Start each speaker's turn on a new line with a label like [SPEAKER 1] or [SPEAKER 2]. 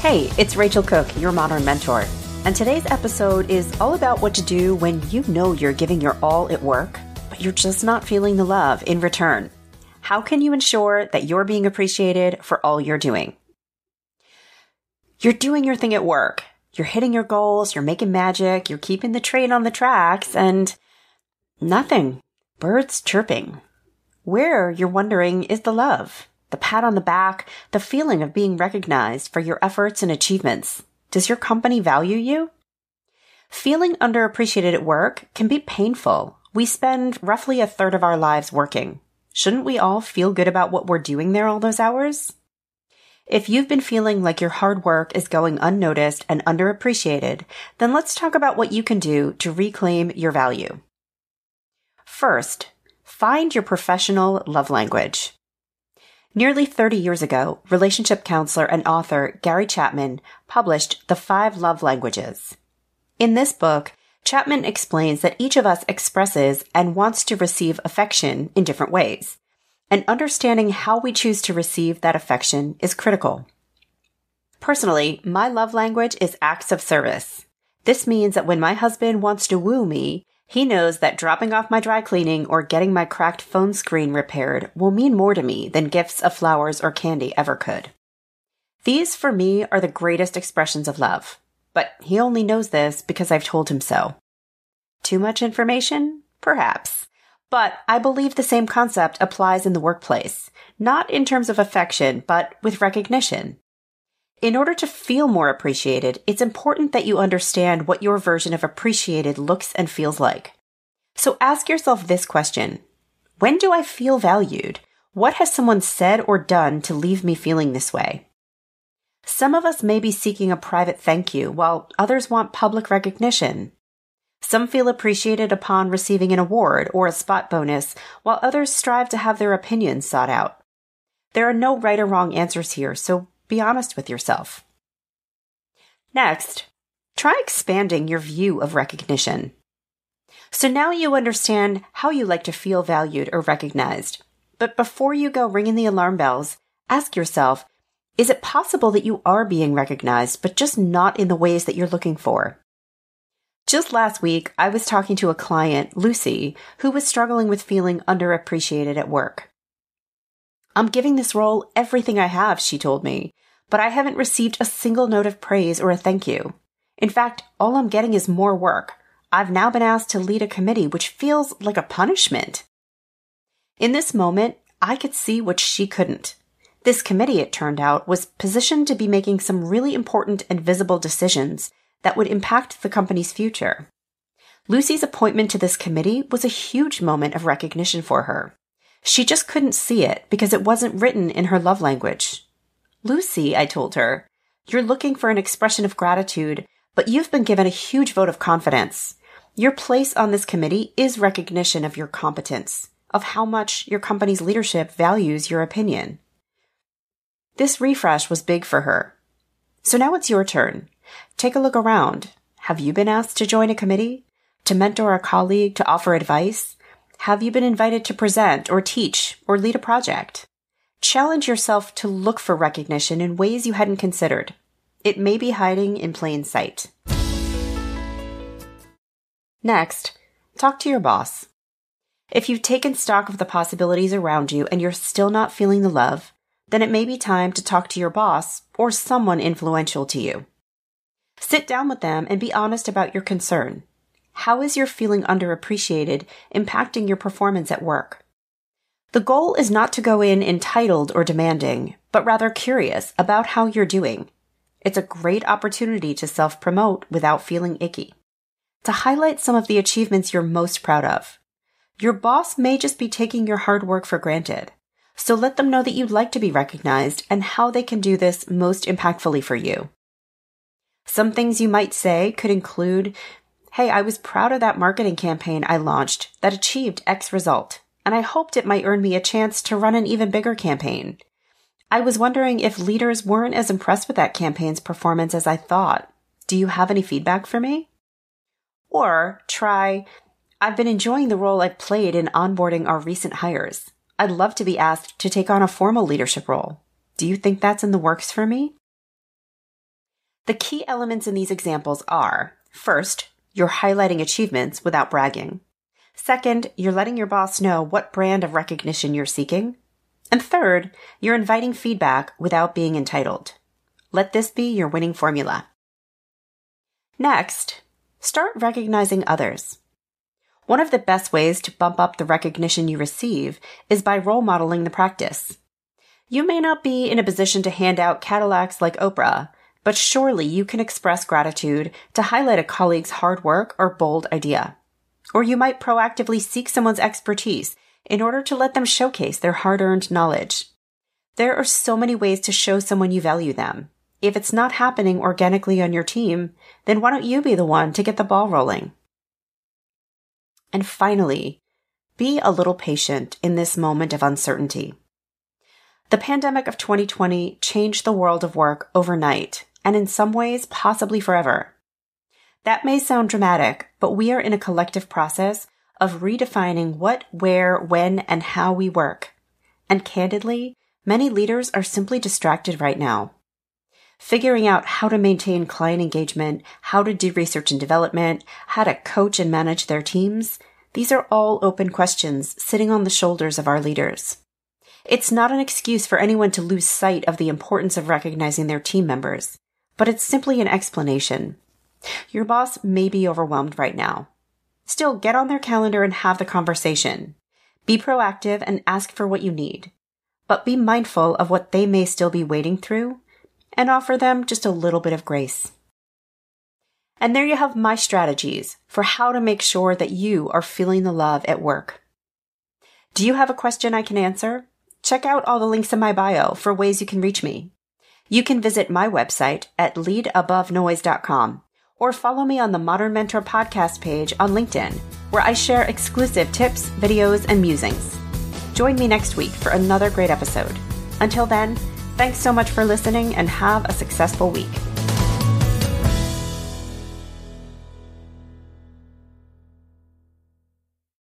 [SPEAKER 1] Hey, it's Rachel Cook, your modern mentor. And today's episode is all about what to do when you know you're giving your all at work, but you're just not feeling the love in return. How can you ensure that you're being appreciated for all you're doing? You're doing your thing at work. You're hitting your goals, you're making magic, you're keeping the train on the tracks, and nothing. Birds chirping. Where, you're wondering, is the love? The pat on the back, the feeling of being recognized for your efforts and achievements. Does your company value you? Feeling underappreciated at work can be painful. We spend roughly a third of our lives working. Shouldn't we all feel good about what we're doing there all those hours? If you've been feeling like your hard work is going unnoticed and underappreciated, then let's talk about what you can do to reclaim your value. First, find your professional love language. Nearly 30 years ago, relationship counselor and author Gary Chapman published The Five Love Languages. In this book, Chapman explains that each of us expresses and wants to receive affection in different ways and understanding how we choose to receive that affection is critical. Personally, my love language is acts of service. This means that when my husband wants to woo me, he knows that dropping off my dry cleaning or getting my cracked phone screen repaired will mean more to me than gifts of flowers or candy ever could. These, for me, are the greatest expressions of love. But he only knows this because I've told him so. Too much information? Perhaps. But I believe the same concept applies in the workplace, not in terms of affection, but with recognition. In order to feel more appreciated, it's important that you understand what your version of appreciated looks and feels like. So ask yourself this question. When do I feel valued? What has someone said or done to leave me feeling this way? Some of us may be seeking a private thank you, while others want public recognition. Some feel appreciated upon receiving an award or a spot bonus, while others strive to have their opinions sought out. There are no right or wrong answers here, so be honest with yourself. Next, try expanding your view of recognition. So now you understand how you like to feel valued or recognized. But before you go ringing the alarm bells, ask yourself, is it possible that you are being recognized, but just not in the ways that you're looking for? Just last week, I was talking to a client, Lucy, who was struggling with feeling underappreciated at work. I'm giving this role everything I have, she told me, but I haven't received a single note of praise or a thank you. In fact, all I'm getting is more work. I've now been asked to lead a committee, which feels like a punishment. In this moment, I could see what she couldn't. This committee, it turned out, was positioned to be making some really important and visible decisions that would impact the company's future. Lucy's appointment to this committee was a huge moment of recognition for her. She just couldn't see it because it wasn't written in her love language. Lucy, I told her, you're looking for an expression of gratitude, but you've been given a huge vote of confidence. Your place on this committee is recognition of your competence, of how much your company's leadership values your opinion. This refresh was big for her. So now it's your turn. Take a look around. Have you been asked to join a committee? To mentor a colleague? To offer advice? Have you been invited to present or teach or lead a project? Challenge yourself to look for recognition in ways you hadn't considered. It may be hiding in plain sight. Next, talk to your boss. If you've taken stock of the possibilities around you and you're still not feeling the love, then it may be time to talk to your boss or someone influential to you. Sit down with them and be honest about your concern. How is your feeling underappreciated impacting your performance at work? The goal is not to go in entitled or demanding, but rather curious about how you're doing. It's a great opportunity to self promote without feeling icky. To highlight some of the achievements you're most proud of. Your boss may just be taking your hard work for granted. So let them know that you'd like to be recognized and how they can do this most impactfully for you. Some things you might say could include, Hey, I was proud of that marketing campaign I launched that achieved X result, and I hoped it might earn me a chance to run an even bigger campaign. I was wondering if leaders weren't as impressed with that campaign's performance as I thought. Do you have any feedback for me? Or try, I've been enjoying the role I've played in onboarding our recent hires. I'd love to be asked to take on a formal leadership role. Do you think that's in the works for me? The key elements in these examples are first, you're highlighting achievements without bragging. Second, you're letting your boss know what brand of recognition you're seeking. And third, you're inviting feedback without being entitled. Let this be your winning formula. Next, start recognizing others. One of the best ways to bump up the recognition you receive is by role modeling the practice. You may not be in a position to hand out Cadillacs like Oprah, but surely you can express gratitude to highlight a colleague's hard work or bold idea. Or you might proactively seek someone's expertise in order to let them showcase their hard earned knowledge. There are so many ways to show someone you value them. If it's not happening organically on your team, then why don't you be the one to get the ball rolling? And finally, be a little patient in this moment of uncertainty. The pandemic of 2020 changed the world of work overnight, and in some ways, possibly forever. That may sound dramatic, but we are in a collective process of redefining what, where, when, and how we work. And candidly, many leaders are simply distracted right now. Figuring out how to maintain client engagement, how to do research and development, how to coach and manage their teams, these are all open questions sitting on the shoulders of our leaders. It's not an excuse for anyone to lose sight of the importance of recognizing their team members, but it's simply an explanation. Your boss may be overwhelmed right now. Still, get on their calendar and have the conversation. Be proactive and ask for what you need. But be mindful of what they may still be waiting through and offer them just a little bit of grace. And there you have my strategies for how to make sure that you are feeling the love at work. Do you have a question I can answer? Check out all the links in my bio for ways you can reach me. You can visit my website at leadabovenoise.com or follow me on the Modern Mentor podcast page on LinkedIn, where I share exclusive tips, videos, and musings. Join me next week for another great episode. Until then, thanks so much for listening and have a successful week.